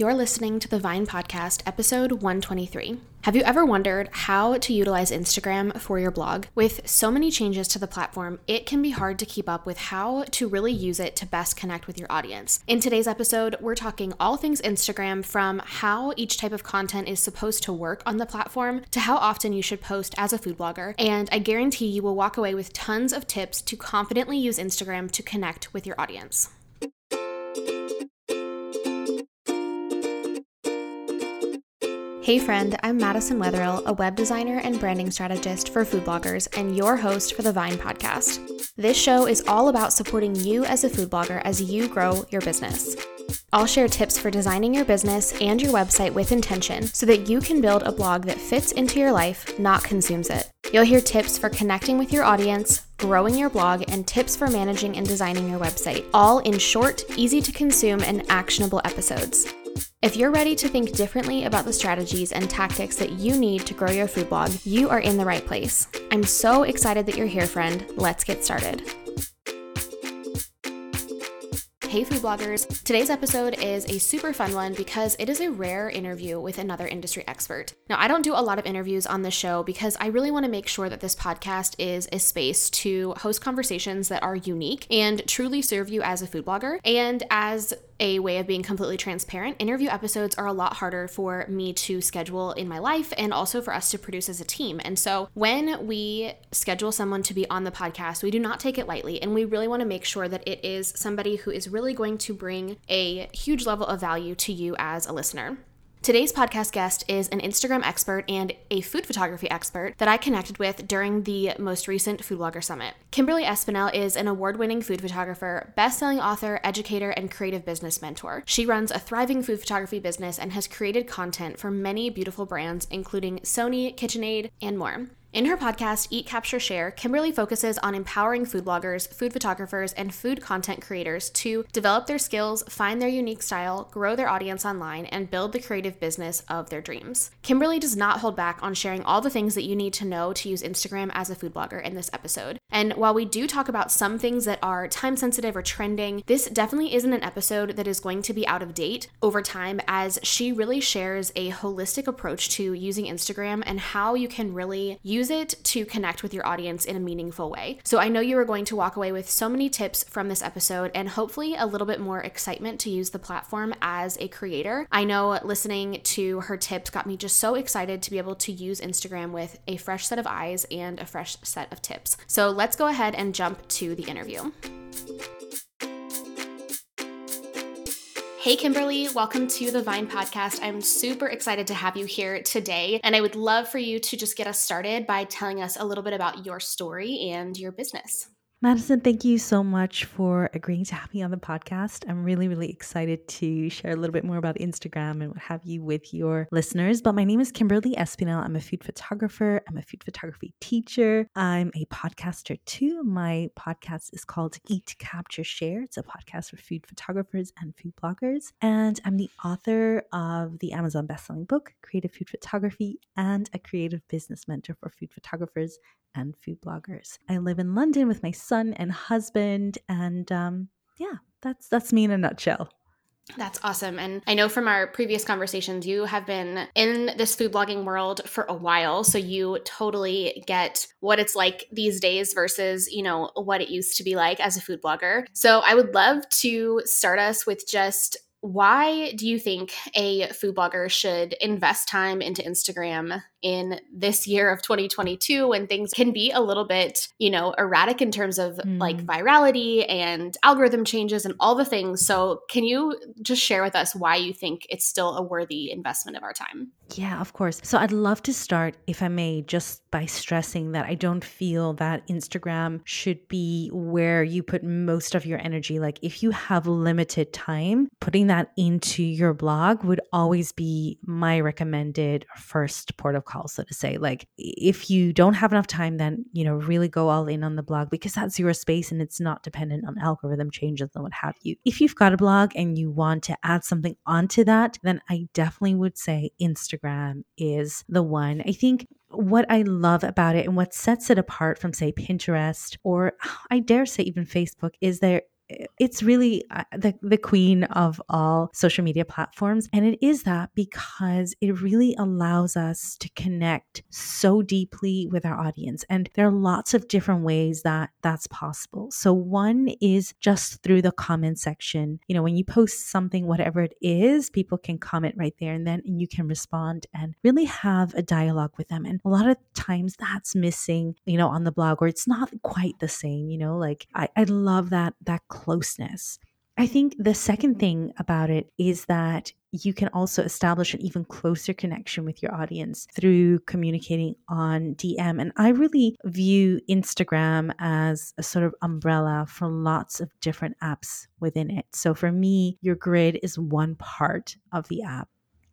You're listening to the Vine Podcast, episode 123. Have you ever wondered how to utilize Instagram for your blog? With so many changes to the platform, it can be hard to keep up with how to really use it to best connect with your audience. In today's episode, we're talking all things Instagram from how each type of content is supposed to work on the platform to how often you should post as a food blogger. And I guarantee you will walk away with tons of tips to confidently use Instagram to connect with your audience. Hey friend, I'm Madison Wetherill, a web designer and branding strategist for food bloggers and your host for the Vine podcast. This show is all about supporting you as a food blogger as you grow your business. I'll share tips for designing your business and your website with intention so that you can build a blog that fits into your life, not consumes it. You'll hear tips for connecting with your audience, growing your blog, and tips for managing and designing your website, all in short, easy to consume, and actionable episodes. If you're ready to think differently about the strategies and tactics that you need to grow your food blog, you are in the right place. I'm so excited that you're here, friend. Let's get started. Hey, food bloggers. Today's episode is a super fun one because it is a rare interview with another industry expert. Now, I don't do a lot of interviews on the show because I really want to make sure that this podcast is a space to host conversations that are unique and truly serve you as a food blogger. And as a way of being completely transparent, interview episodes are a lot harder for me to schedule in my life and also for us to produce as a team. And so when we schedule someone to be on the podcast, we do not take it lightly. And we really want to make sure that it is somebody who is really going to bring a huge level of value to you as a listener. Today's podcast guest is an Instagram expert and a food photography expert that I connected with during the most recent Food Blogger Summit. Kimberly Espinel is an award winning food photographer, best selling author, educator, and creative business mentor. She runs a thriving food photography business and has created content for many beautiful brands, including Sony, KitchenAid, and more. In her podcast, Eat, Capture, Share, Kimberly focuses on empowering food bloggers, food photographers, and food content creators to develop their skills, find their unique style, grow their audience online, and build the creative business of their dreams. Kimberly does not hold back on sharing all the things that you need to know to use Instagram as a food blogger in this episode. And while we do talk about some things that are time sensitive or trending, this definitely isn't an episode that is going to be out of date over time, as she really shares a holistic approach to using Instagram and how you can really use it to connect with your audience in a meaningful way. So I know you are going to walk away with so many tips from this episode and hopefully a little bit more excitement to use the platform as a creator. I know listening to her tips got me just so excited to be able to use Instagram with a fresh set of eyes and a fresh set of tips. So let's go ahead and jump to the interview. Hey, Kimberly, welcome to the Vine podcast. I'm super excited to have you here today. And I would love for you to just get us started by telling us a little bit about your story and your business. Madison, thank you so much for agreeing to have me on the podcast. I'm really, really excited to share a little bit more about Instagram and what have you with your listeners. But my name is Kimberly Espinel. I'm a food photographer, I'm a food photography teacher, I'm a podcaster too. My podcast is called Eat, Capture, Share. It's a podcast for food photographers and food bloggers. And I'm the author of the Amazon bestselling book, Creative Food Photography, and a creative business mentor for food photographers and food bloggers. I live in London with my son and husband, and um, yeah, that's that's me in a nutshell. That's awesome. And I know from our previous conversations, you have been in this food blogging world for a while. So you totally get what it's like these days versus, you know, what it used to be like as a food blogger. So I would love to start us with just why do you think a food blogger should invest time into Instagram in this year of 2022 when things can be a little bit, you know, erratic in terms of mm. like virality and algorithm changes and all the things. So, can you just share with us why you think it's still a worthy investment of our time? Yeah, of course. So, I'd love to start, if I may, just by stressing that I don't feel that Instagram should be where you put most of your energy. Like, if you have limited time, putting that into your blog would always be my recommended first port of call, so to say. Like if you don't have enough time, then, you know, really go all in on the blog because that's your space and it's not dependent on algorithm changes and what have you. If you've got a blog and you want to add something onto that, then I definitely would say Instagram is the one. I think what I love about it and what sets it apart from, say, Pinterest or I dare say even Facebook is there it's really uh, the, the queen of all social media platforms. And it is that because it really allows us to connect so deeply with our audience. And there are lots of different ways that that's possible. So, one is just through the comment section. You know, when you post something, whatever it is, people can comment right there and then and you can respond and really have a dialogue with them. And a lot of times that's missing, you know, on the blog or it's not quite the same, you know, like I, I love that that closeness. I think the second thing about it is that you can also establish an even closer connection with your audience through communicating on DM. And I really view Instagram as a sort of umbrella for lots of different apps within it. So for me, your grid is one part of the app.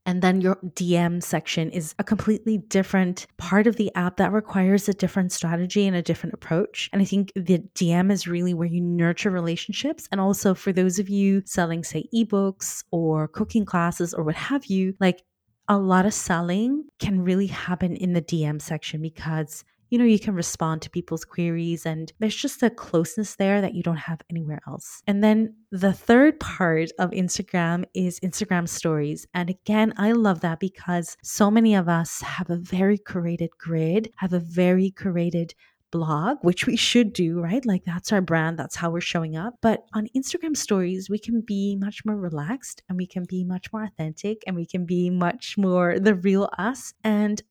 And then your DM section is a completely different part of the app that requires a different strategy and a different approach. And I think the DM is really where you nurture relationships. And also for those of you selling, say, ebooks or cooking classes or what have you, like a lot of selling can really happen in the DM section because you know, you can respond to people's queries and there's just a closeness there that you don't have anywhere else. And then the third part of Instagram is Instagram stories. And again, I love that because so many of us have a very curated grid, have a very curated blog, which we should do, right? Like that's our brand, that's how we're showing up. But on Instagram stories, we can be much more relaxed and we can be much more authentic and we can be much more the real us. And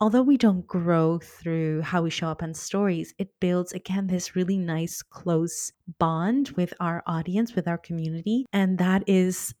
although we don't grow through how we show up on stories, it builds again this really nice, close bond with our audience, with our community. And that is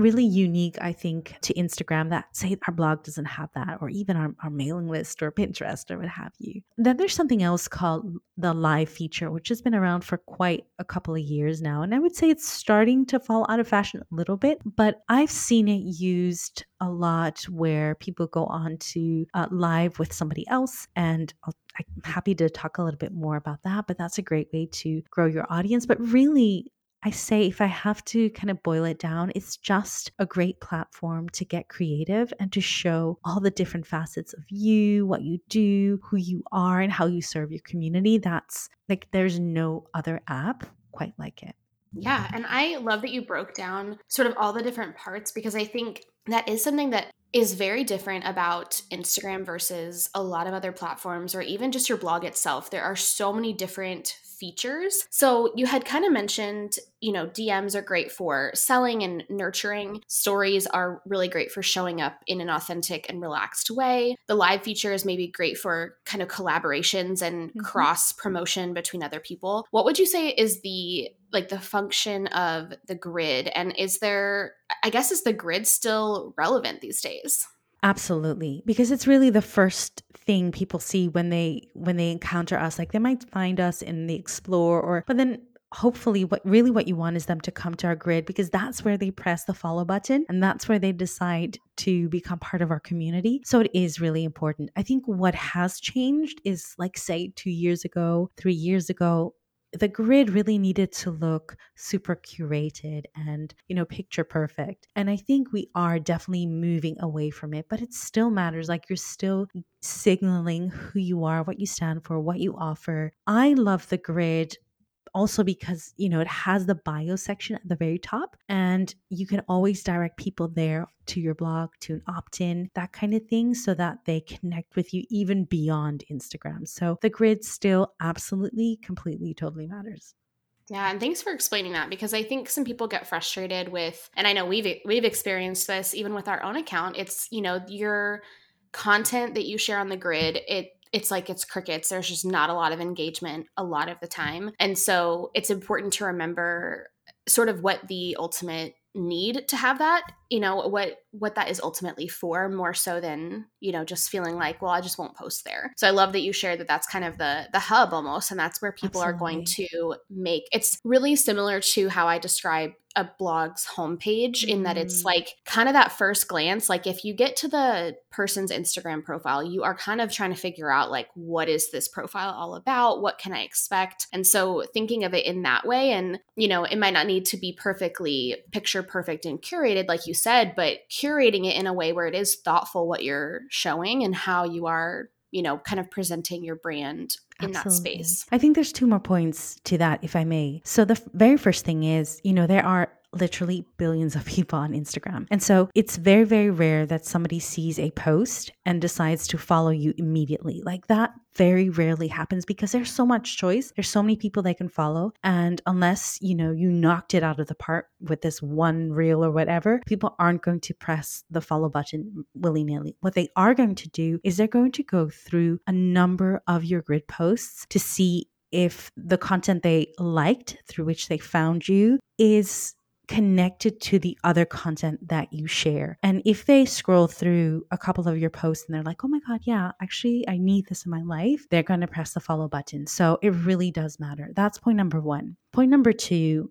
really unique, I think, to Instagram that say our blog doesn't have that, or even our, our mailing list or Pinterest or what have you. Then there's something else called the live feature, which has been around for quite a couple of years now. And I would say it's starting to fall out of fashion a little bit, but I've seen it used a lot where people go on to uh, live with somebody else and I'll I'm happy to talk a little bit more about that, but that's a great way to grow your audience. But really, I say, if I have to kind of boil it down, it's just a great platform to get creative and to show all the different facets of you, what you do, who you are, and how you serve your community. That's like, there's no other app quite like it. Yeah. And I love that you broke down sort of all the different parts because I think that is something that is very different about Instagram versus a lot of other platforms or even just your blog itself. There are so many different features. So you had kind of mentioned, you know, DMs are great for selling and nurturing. Stories are really great for showing up in an authentic and relaxed way. The live feature is maybe great for kind of collaborations and mm-hmm. cross promotion between other people. What would you say is the like the function of the grid and is there I guess is the grid still relevant these days? Absolutely. Because it's really the first thing people see when they when they encounter us. Like they might find us in the explore or but then hopefully what really what you want is them to come to our grid because that's where they press the follow button and that's where they decide to become part of our community. So it is really important. I think what has changed is like say 2 years ago, 3 years ago, the grid really needed to look super curated and you know picture perfect and i think we are definitely moving away from it but it still matters like you're still signaling who you are what you stand for what you offer. I love the grid also because you know it has the bio section at the very top and you can always direct people there to your blog to an opt-in that kind of thing so that they connect with you even beyond instagram so the grid still absolutely completely totally matters yeah, and thanks for explaining that because I think some people get frustrated with and I know we've we've experienced this even with our own account. It's, you know, your content that you share on the grid, it it's like it's crickets. There's just not a lot of engagement a lot of the time. And so it's important to remember sort of what the ultimate need to have that you know what what that is ultimately for more so than you know just feeling like well i just won't post there so i love that you shared that that's kind of the the hub almost and that's where people Absolutely. are going to make it's really similar to how i describe a blog's homepage in that it's mm. like kind of that first glance like if you get to the person's instagram profile you are kind of trying to figure out like what is this profile all about what can i expect and so thinking of it in that way and you know it might not need to be perfectly picture perfect and curated like you said but curating it in a way where it is thoughtful what you're showing and how you are you know kind of presenting your brand in Absolutely. that space. I think there's two more points to that, if I may. So, the f- very first thing is, you know, there are literally billions of people on Instagram. And so it's very, very rare that somebody sees a post and decides to follow you immediately. Like that very rarely happens because there's so much choice. There's so many people they can follow. And unless, you know, you knocked it out of the park with this one reel or whatever, people aren't going to press the follow button willy nilly. What they are going to do is they're going to go through a number of your grid posts to see if the content they liked through which they found you is connected to the other content that you share. And if they scroll through a couple of your posts and they're like, oh my God, yeah, actually, I need this in my life, they're going to press the follow button. So it really does matter. That's point number one. Point number two,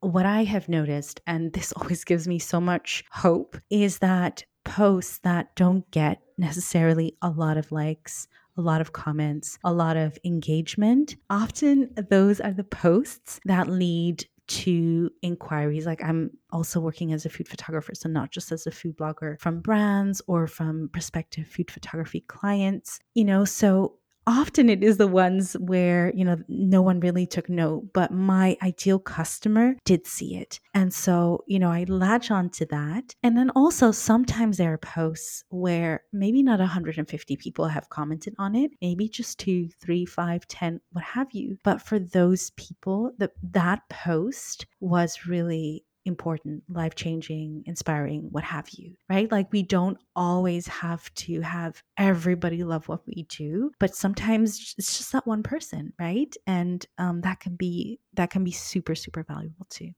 what I have noticed, and this always gives me so much hope, is that posts that don't get necessarily a lot of likes, a lot of comments, a lot of engagement. Often those are the posts that lead to inquiries. Like I'm also working as a food photographer, so not just as a food blogger from brands or from prospective food photography clients, you know, so often it is the ones where you know no one really took note but my ideal customer did see it. And so you know i latch on to that. And then also sometimes there are posts where maybe not 150 people have commented on it maybe just two three five ten what have you. But for those people that that post was really important, life changing, inspiring, what have you, right? Like we don't always have to have everybody love what we do, but sometimes it's just that one person, right? And um, that can be that can be super super valuable too.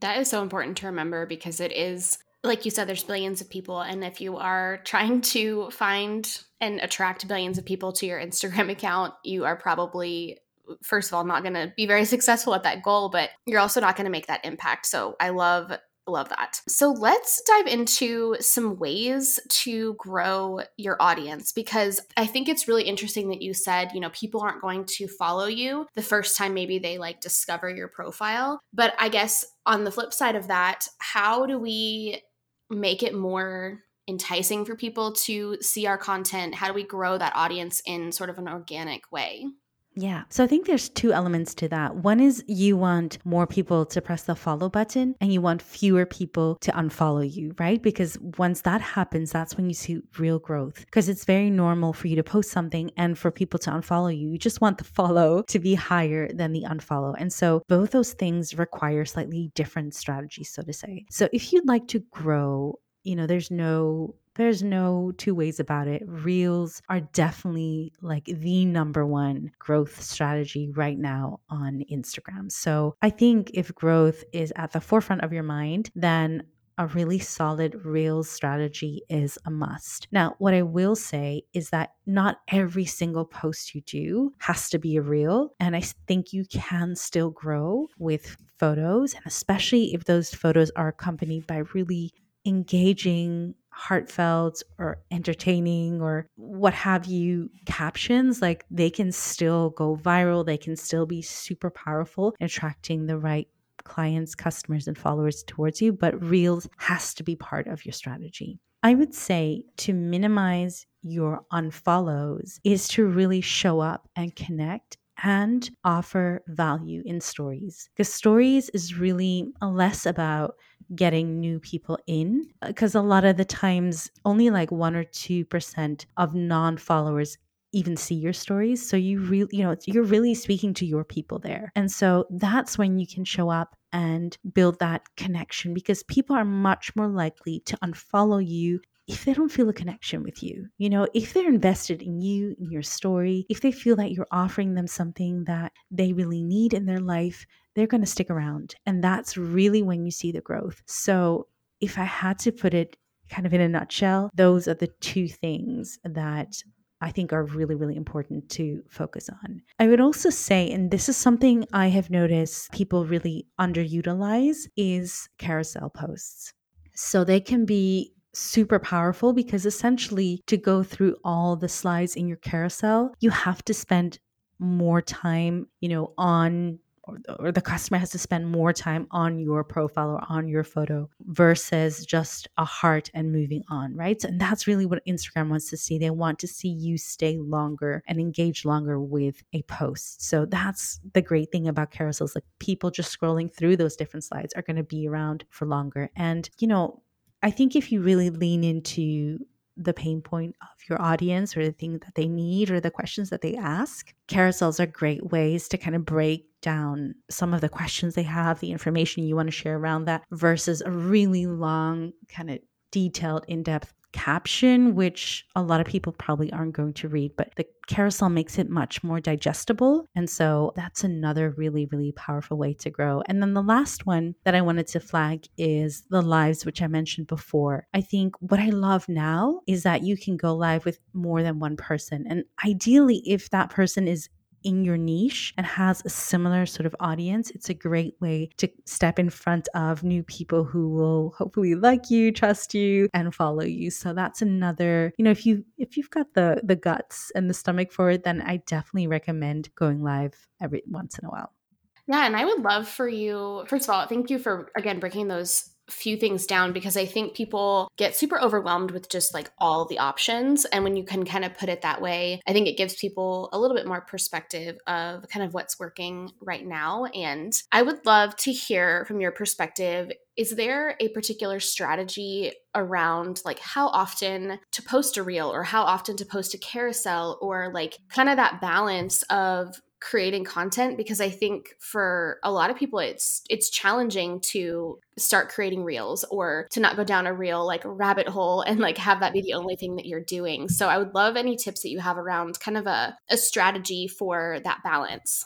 That is so important to remember because it is like you said, there's billions of people. And if you are trying to find and attract billions of people to your Instagram account, you are probably first of all not going to be very successful at that goal but you're also not going to make that impact. So i love love that. So let's dive into some ways to grow your audience because i think it's really interesting that you said you know people aren't going to follow you the first time maybe they like discover your profile. But i guess on the flip side of that how do we make it more enticing for people to see our content? How do we grow that audience in sort of an organic way yeah. So I think there's two elements to that. One is you want more people to press the follow button and you want fewer people to unfollow you, right? Because once that happens, that's when you see real growth. Because it's very normal for you to post something and for people to unfollow you. You just want the follow to be higher than the unfollow. And so both those things require slightly different strategies, so to say. So if you'd like to grow, you know, there's no there's no two ways about it. Reels are definitely like the number one growth strategy right now on Instagram. So I think if growth is at the forefront of your mind, then a really solid Reels strategy is a must. Now, what I will say is that not every single post you do has to be a reel. And I think you can still grow with photos, and especially if those photos are accompanied by really engaging heartfelt or entertaining or what have you captions, like they can still go viral. They can still be super powerful, attracting the right clients, customers, and followers towards you. But Reels has to be part of your strategy. I would say to minimize your unfollows is to really show up and connect and offer value in stories. Because stories is really less about getting new people in because a lot of the times only like 1 or 2% of non-followers even see your stories so you really you know you're really speaking to your people there and so that's when you can show up and build that connection because people are much more likely to unfollow you if they don't feel a connection with you, you know, if they're invested in you, in your story, if they feel that you're offering them something that they really need in their life, they're going to stick around. And that's really when you see the growth. So, if I had to put it kind of in a nutshell, those are the two things that I think are really, really important to focus on. I would also say, and this is something I have noticed people really underutilize, is carousel posts. So they can be super powerful because essentially to go through all the slides in your carousel, you have to spend more time, you know, on or, the customer has to spend more time on your profile or on your photo versus just a heart and moving on, right? And that's really what Instagram wants to see. They want to see you stay longer and engage longer with a post. So that's the great thing about carousels. Like people just scrolling through those different slides are going to be around for longer. And, you know, I think if you really lean into the pain point of your audience or the thing that they need or the questions that they ask. Carousels are great ways to kind of break down some of the questions they have, the information you want to share around that versus a really long, kind of detailed, in depth caption, which a lot of people probably aren't going to read, but the carousel makes it much more digestible. And so that's another really, really powerful way to grow. And then the last one that I wanted to flag is the lives, which I mentioned before. I think what I love now is that you can go live with more than one person. And ideally, if that person is in your niche and has a similar sort of audience, it's a great way to step in front of new people who will hopefully like you, trust you, and follow you. So that's another, you know, if you if you've got the the guts and the stomach for it, then I definitely recommend going live every once in a while. Yeah, and I would love for you, first of all, thank you for again breaking those few things down because I think people get super overwhelmed with just like all the options. And when you can kind of put it that way, I think it gives people a little bit more perspective of kind of what's working right now. And I would love to hear from your perspective. Is there a particular strategy around like how often to post a reel or how often to post a carousel or like kind of that balance of creating content because I think for a lot of people it's it's challenging to start creating reels or to not go down a real like rabbit hole and like have that be the only thing that you're doing. So I would love any tips that you have around kind of a, a strategy for that balance.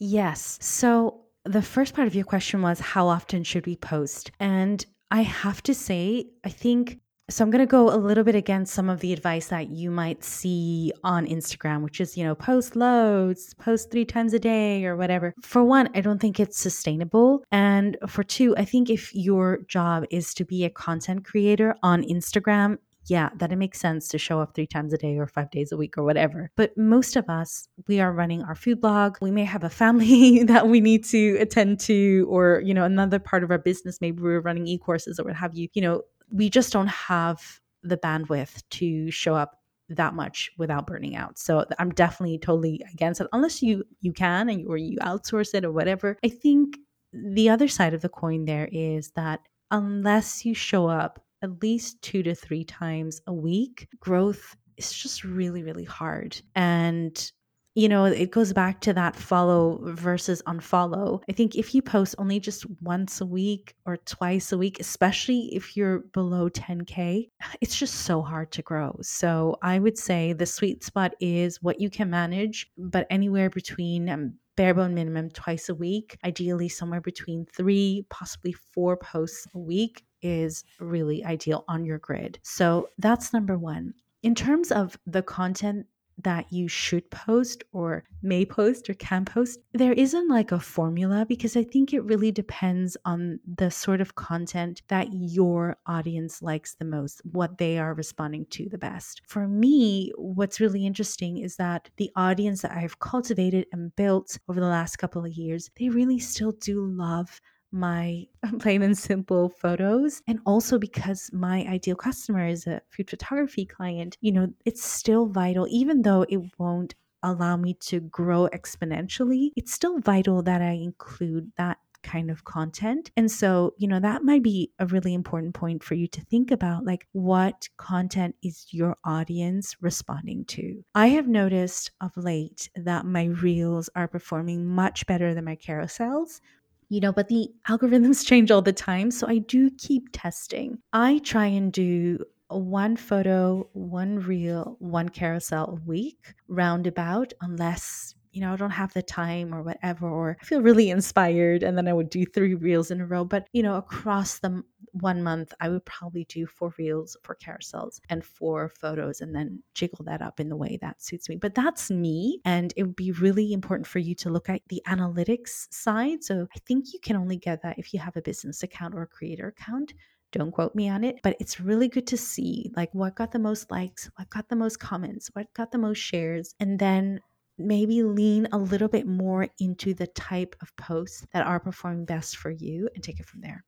Yes. So the first part of your question was how often should we post? And I have to say, I think so I'm going to go a little bit against some of the advice that you might see on Instagram, which is, you know, post loads, post three times a day or whatever. For one, I don't think it's sustainable. And for two, I think if your job is to be a content creator on Instagram, yeah, that it makes sense to show up three times a day or five days a week or whatever. But most of us, we are running our food blog. We may have a family that we need to attend to, or, you know, another part of our business. Maybe we're running e courses or what have you. You know, we just don't have the bandwidth to show up that much without burning out. So I'm definitely totally against it unless you you can and or you outsource it or whatever. I think the other side of the coin there is that unless you show up at least 2 to 3 times a week, growth is just really really hard. And you know, it goes back to that follow versus unfollow. I think if you post only just once a week or twice a week, especially if you're below 10K, it's just so hard to grow. So I would say the sweet spot is what you can manage, but anywhere between um, bare bone minimum twice a week, ideally somewhere between three, possibly four posts a week is really ideal on your grid. So that's number one. In terms of the content that you should post or may post or can post. There isn't like a formula because I think it really depends on the sort of content that your audience likes the most, what they are responding to the best. For me, what's really interesting is that the audience that I've cultivated and built over the last couple of years, they really still do love my plain and simple photos. And also because my ideal customer is a food photography client, you know, it's still vital, even though it won't allow me to grow exponentially, it's still vital that I include that kind of content. And so, you know, that might be a really important point for you to think about like what content is your audience responding to. I have noticed of late that my reels are performing much better than my carousels you know, but the algorithms change all the time. So I do keep testing. I try and do one photo, one reel, one carousel a week, roundabout, unless you know, I don't have the time or whatever, or I feel really inspired. And then I would do three reels in a row. But, you know, across the one month, I would probably do four reels, four carousels, and four photos, and then jiggle that up in the way that suits me. But that's me. And it would be really important for you to look at the analytics side. So I think you can only get that if you have a business account or a creator account don't quote me on it but it's really good to see like what got the most likes what got the most comments what got the most shares and then maybe lean a little bit more into the type of posts that are performing best for you and take it from there.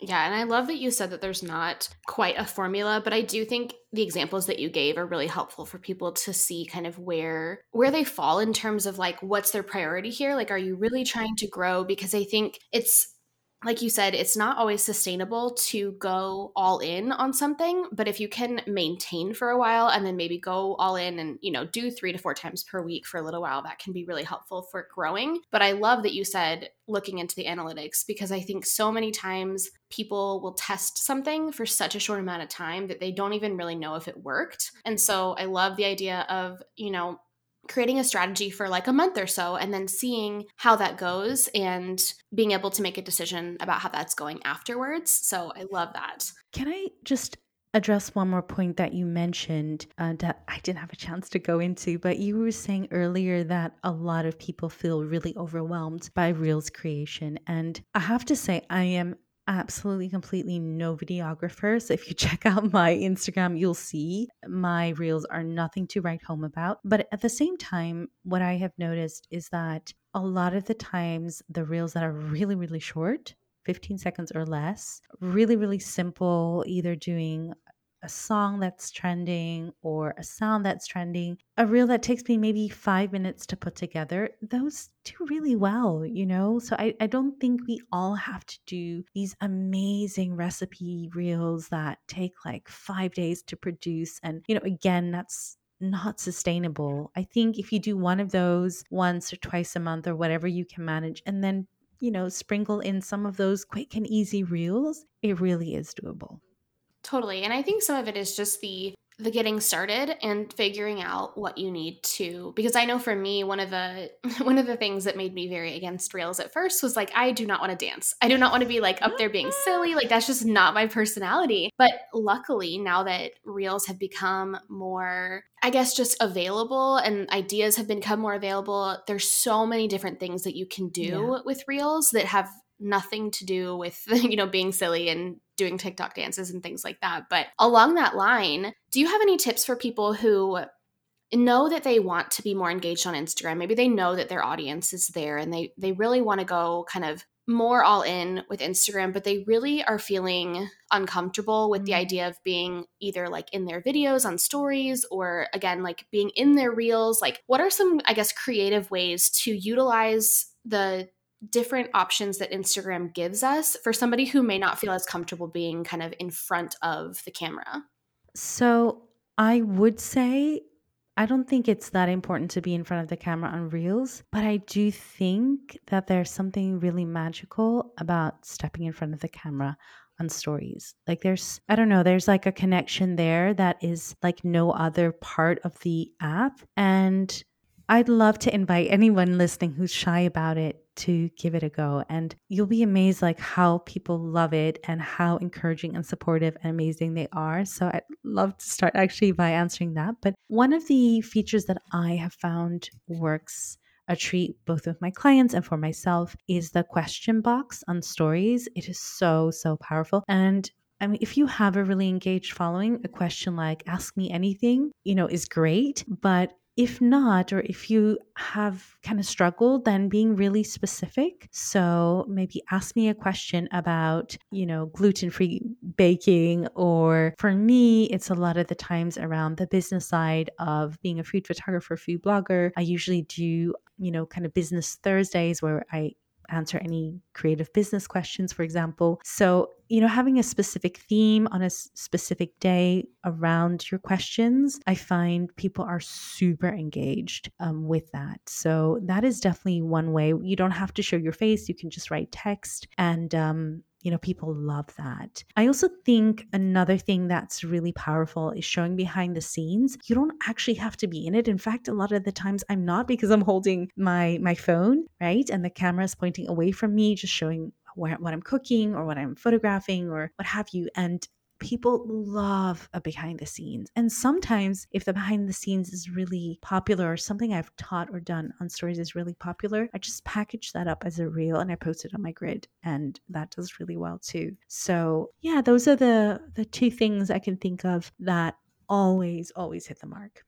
Yeah, and I love that you said that there's not quite a formula, but I do think the examples that you gave are really helpful for people to see kind of where where they fall in terms of like what's their priority here? Like are you really trying to grow because I think it's like you said, it's not always sustainable to go all in on something, but if you can maintain for a while and then maybe go all in and, you know, do 3 to 4 times per week for a little while, that can be really helpful for growing. But I love that you said looking into the analytics because I think so many times people will test something for such a short amount of time that they don't even really know if it worked. And so I love the idea of, you know, creating a strategy for like a month or so and then seeing how that goes and being able to make a decision about how that's going afterwards. So I love that. Can I just address one more point that you mentioned uh, that I didn't have a chance to go into, but you were saying earlier that a lot of people feel really overwhelmed by Reels creation. And I have to say, I am absolutely completely no videographer. So if you check out my Instagram, you'll see my reels are nothing to write home about. But at the same time, what I have noticed is that a lot of the times the reels that are really, really short, 15 seconds or less, really, really simple, either doing a song that's trending or a sound that's trending, a reel that takes me maybe five minutes to put together, those do really well, you know? So I, I don't think we all have to do these amazing recipe reels that take like five days to produce. And, you know, again, that's not sustainable. I think if you do one of those once or twice a month or whatever you can manage, and then, you know, sprinkle in some of those quick and easy reels, it really is doable. Totally. And I think some of it is just the the getting started and figuring out what you need to because I know for me one of the one of the things that made me very against reels at first was like I do not want to dance. I do not want to be like up there being silly. Like that's just not my personality. But luckily now that reels have become more I guess just available and ideas have become more available, there's so many different things that you can do yeah. with reels that have nothing to do with you know being silly and doing TikTok dances and things like that. But along that line, do you have any tips for people who know that they want to be more engaged on Instagram? Maybe they know that their audience is there and they they really want to go kind of more all in with Instagram, but they really are feeling uncomfortable with the mm. idea of being either like in their videos on stories or again like being in their reels. Like what are some I guess creative ways to utilize the different options that Instagram gives us for somebody who may not feel as comfortable being kind of in front of the camera? So I would say I don't think it's that important to be in front of the camera on Reels, but I do think that there's something really magical about stepping in front of the camera on stories. Like there's, I don't know, there's like a connection there that is like no other part of the app. And I'd love to invite anyone listening who's shy about it to give it a go. And you'll be amazed like how people love it and how encouraging and supportive and amazing they are. So i'd love to start actually by answering that. But one of the features that i have found works a treat both with my clients and for myself is the question box on stories. It is so so powerful. And I mean, if you have a really engaged following, a question like ask me anything, you know, is great. But if not, or if you have kind of struggled, then being really specific. So maybe ask me a question about, you know, gluten free baking. Or for me, it's a lot of the times around the business side of being a food photographer, food blogger. I usually do, you know, kind of business Thursdays where I answer any creative business questions, for example. So, you know, having a specific theme on a specific day around your questions, I find people are super engaged um, with that. So, that is definitely one way. You don't have to show your face, you can just write text and, um, you know, people love that. I also think another thing that's really powerful is showing behind the scenes. You don't actually have to be in it. In fact, a lot of the times I'm not because I'm holding my my phone, right? And the camera is pointing away from me, just showing what, what I'm cooking or what I'm photographing or what have you. And people love a behind the scenes. And sometimes, if the behind the scenes is really popular or something I've taught or done on stories is really popular, I just package that up as a reel and I post it on my grid. And that does really well too. So, yeah, those are the, the two things I can think of that always, always hit the mark.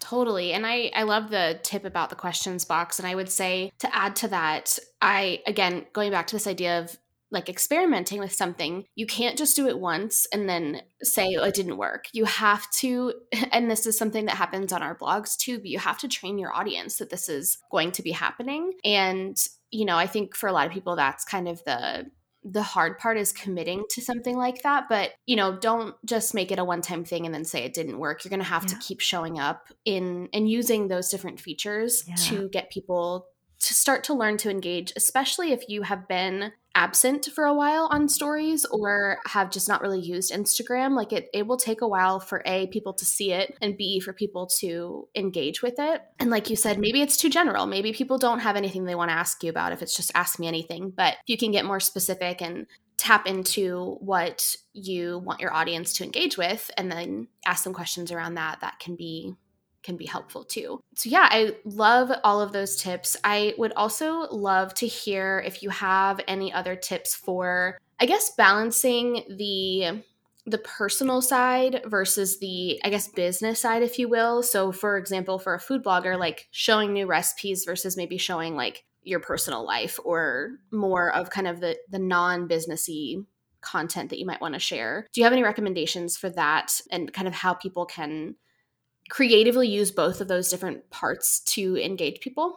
Totally. And I, I love the tip about the questions box. And I would say to add to that, I, again, going back to this idea of like experimenting with something, you can't just do it once and then say, oh, it didn't work. You have to, and this is something that happens on our blogs too, but you have to train your audience that this is going to be happening. And, you know, I think for a lot of people, that's kind of the, the hard part is committing to something like that but you know don't just make it a one time thing and then say it didn't work you're going to have yeah. to keep showing up in and using those different features yeah. to get people to start to learn to engage especially if you have been absent for a while on stories or have just not really used Instagram, like it, it will take a while for A, people to see it, and B, for people to engage with it. And like you said, maybe it's too general. Maybe people don't have anything they want to ask you about if it's just ask me anything. But you can get more specific and tap into what you want your audience to engage with and then ask them questions around that, that can be can be helpful too. So, yeah, I love all of those tips. I would also love to hear if you have any other tips for, I guess, balancing the the personal side versus the i guess business side if you will so for example for a food blogger like showing new recipes versus maybe showing like your personal life or more of kind of the the non-businessy content that you might want to share do you have any recommendations for that and kind of how people can creatively use both of those different parts to engage people?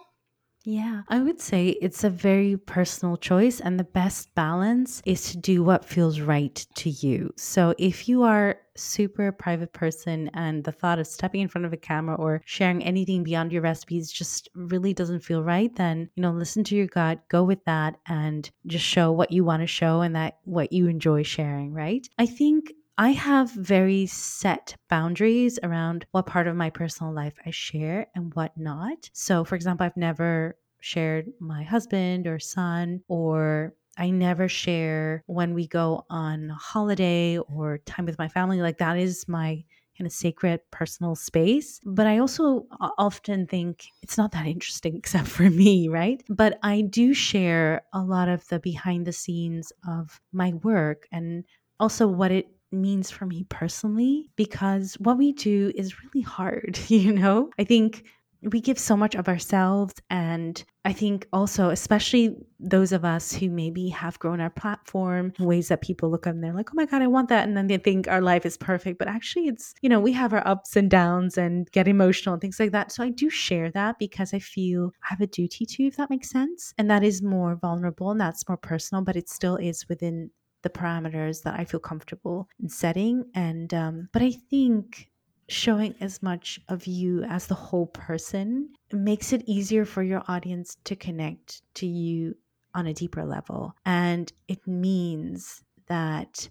Yeah, I would say it's a very personal choice, and the best balance is to do what feels right to you. So, if you are super private person and the thought of stepping in front of a camera or sharing anything beyond your recipes just really doesn't feel right, then, you know, listen to your gut, go with that, and just show what you want to show and that what you enjoy sharing, right? I think I have very set boundaries around what part of my personal life I share and what not. So, for example, I've never shared my husband or son, or I never share when we go on holiday or time with my family. Like, that is my kind of sacred personal space. But I also often think it's not that interesting except for me, right? But I do share a lot of the behind the scenes of my work and also what it means for me personally because what we do is really hard, you know? I think we give so much of ourselves and i think also especially those of us who maybe have grown our platform ways that people look at and they're like oh my god i want that and then they think our life is perfect but actually it's you know we have our ups and downs and get emotional and things like that so i do share that because i feel i have a duty to if that makes sense and that is more vulnerable and that's more personal but it still is within the parameters that I feel comfortable in setting. And, um, but I think showing as much of you as the whole person makes it easier for your audience to connect to you on a deeper level. And it means that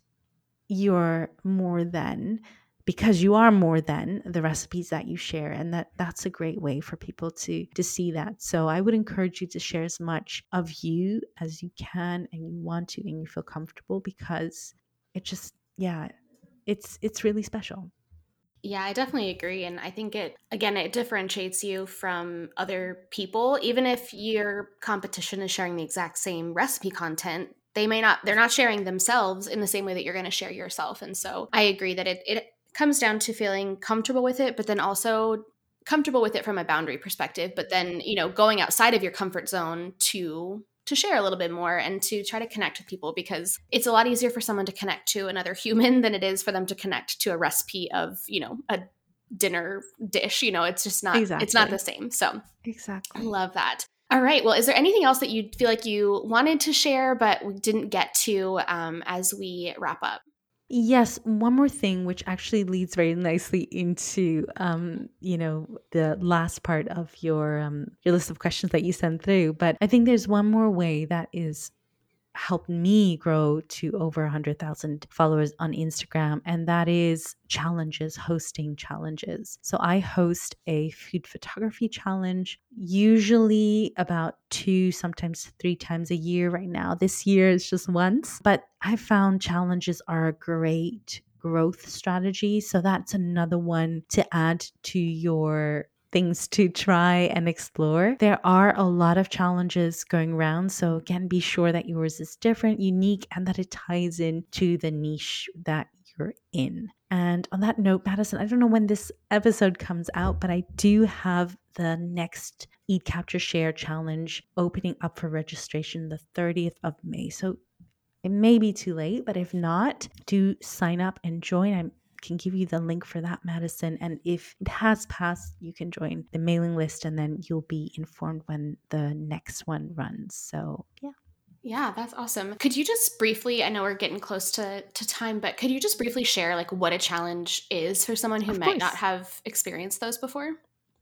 you're more than because you are more than the recipes that you share and that that's a great way for people to to see that so i would encourage you to share as much of you as you can and you want to and you feel comfortable because it just yeah it's it's really special yeah, I definitely agree. And I think it, again, it differentiates you from other people. Even if your competition is sharing the exact same recipe content, they may not, they're not sharing themselves in the same way that you're going to share yourself. And so I agree that it, it comes down to feeling comfortable with it, but then also comfortable with it from a boundary perspective, but then, you know, going outside of your comfort zone to to share a little bit more and to try to connect with people because it's a lot easier for someone to connect to another human than it is for them to connect to a recipe of, you know, a dinner dish, you know, it's just not exactly. it's not the same. So, Exactly. Love that. All right. Well, is there anything else that you feel like you wanted to share but we didn't get to um, as we wrap up? Yes, one more thing, which actually leads very nicely into, um, you know, the last part of your um, your list of questions that you sent through. But I think there's one more way that is helped me grow to over 100,000 followers on Instagram, and that is challenges, hosting challenges. So I host a food photography challenge, usually about two, sometimes three times a year right now. This year is just once, but I found challenges are a great growth strategy. So that's another one to add to your things to try and explore. There are a lot of challenges going around. So, again, be sure that yours is different, unique, and that it ties into the niche that you're in. And on that note, Madison, I don't know when this episode comes out, but I do have the next Eat Capture Share challenge opening up for registration the 30th of May. So it may be too late, but if not, do sign up and join. I can give you the link for that, Madison. And if it has passed, you can join the mailing list and then you'll be informed when the next one runs. So, yeah. Yeah, that's awesome. Could you just briefly, I know we're getting close to, to time, but could you just briefly share like what a challenge is for someone who of might course. not have experienced those before?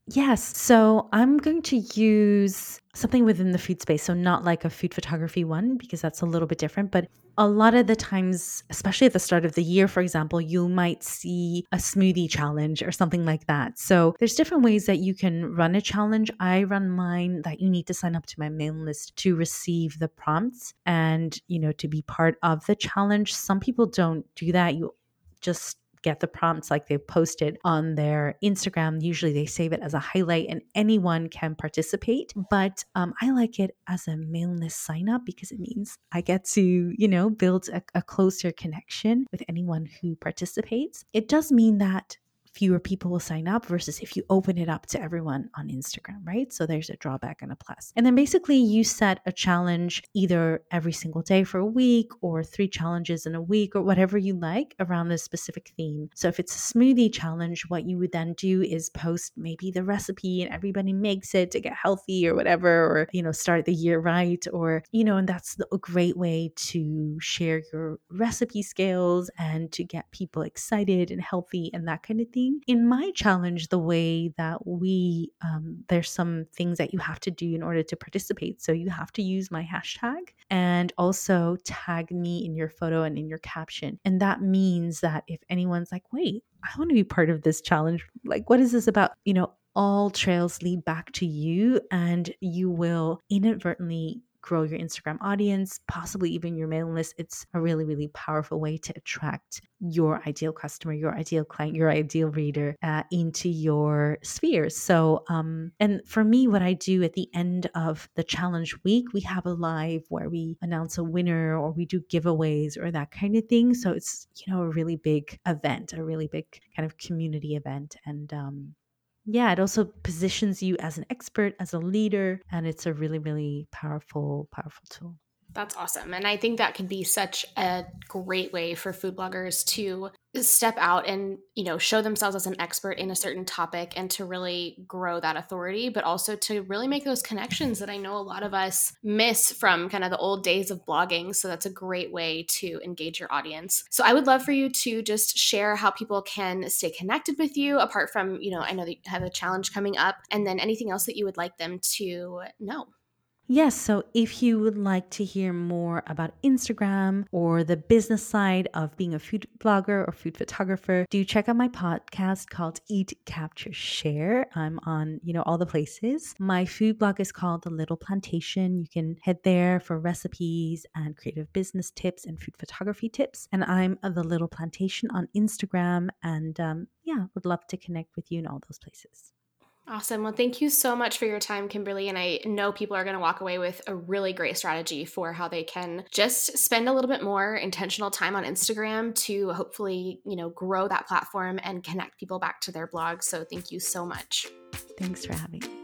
Yes. So I'm going to use something within the food space. So, not like a food photography one, because that's a little bit different. But a lot of the times, especially at the start of the year, for example, you might see a smoothie challenge or something like that. So, there's different ways that you can run a challenge. I run mine that you need to sign up to my mailing list to receive the prompts and, you know, to be part of the challenge. Some people don't do that. You just get the prompts like they posted on their Instagram. Usually they save it as a highlight and anyone can participate. But um, I like it as a mailing list sign up because it means I get to, you know, build a, a closer connection with anyone who participates. It does mean that fewer people will sign up versus if you open it up to everyone on Instagram, right? So there's a drawback and a plus. And then basically you set a challenge either every single day for a week or three challenges in a week or whatever you like around a specific theme. So if it's a smoothie challenge, what you would then do is post maybe the recipe and everybody makes it to get healthy or whatever, or, you know, start the year right. Or, you know, and that's a great way to share your recipe skills and to get people excited and healthy and that kind of thing in my challenge, the way that we, um, there's some things that you have to do in order to participate. So you have to use my hashtag and also tag me in your photo and in your caption. And that means that if anyone's like, wait, I want to be part of this challenge, like, what is this about? You know, all trails lead back to you, and you will inadvertently grow your Instagram audience, possibly even your mailing list. It's a really, really powerful way to attract your ideal customer, your ideal client, your ideal reader uh, into your sphere. So, um, and for me, what I do at the end of the challenge week, we have a live where we announce a winner or we do giveaways or that kind of thing. So it's, you know, a really big event, a really big kind of community event. And, um, yeah, it also positions you as an expert, as a leader, and it's a really, really powerful, powerful tool. That's awesome. And I think that can be such a great way for food bloggers to step out and, you know, show themselves as an expert in a certain topic and to really grow that authority, but also to really make those connections that I know a lot of us miss from kind of the old days of blogging. So that's a great way to engage your audience. So I would love for you to just share how people can stay connected with you apart from, you know, I know that you have a challenge coming up and then anything else that you would like them to know. Yes, so if you would like to hear more about Instagram or the business side of being a food blogger or food photographer, do check out my podcast called Eat Capture Share. I'm on, you know, all the places. My food blog is called The Little Plantation. You can head there for recipes and creative business tips and food photography tips. And I'm The Little Plantation on Instagram and um, yeah, would love to connect with you in all those places. Awesome. Well, thank you so much for your time, Kimberly. And I know people are going to walk away with a really great strategy for how they can just spend a little bit more intentional time on Instagram to hopefully, you know, grow that platform and connect people back to their blog. So thank you so much. Thanks for having me.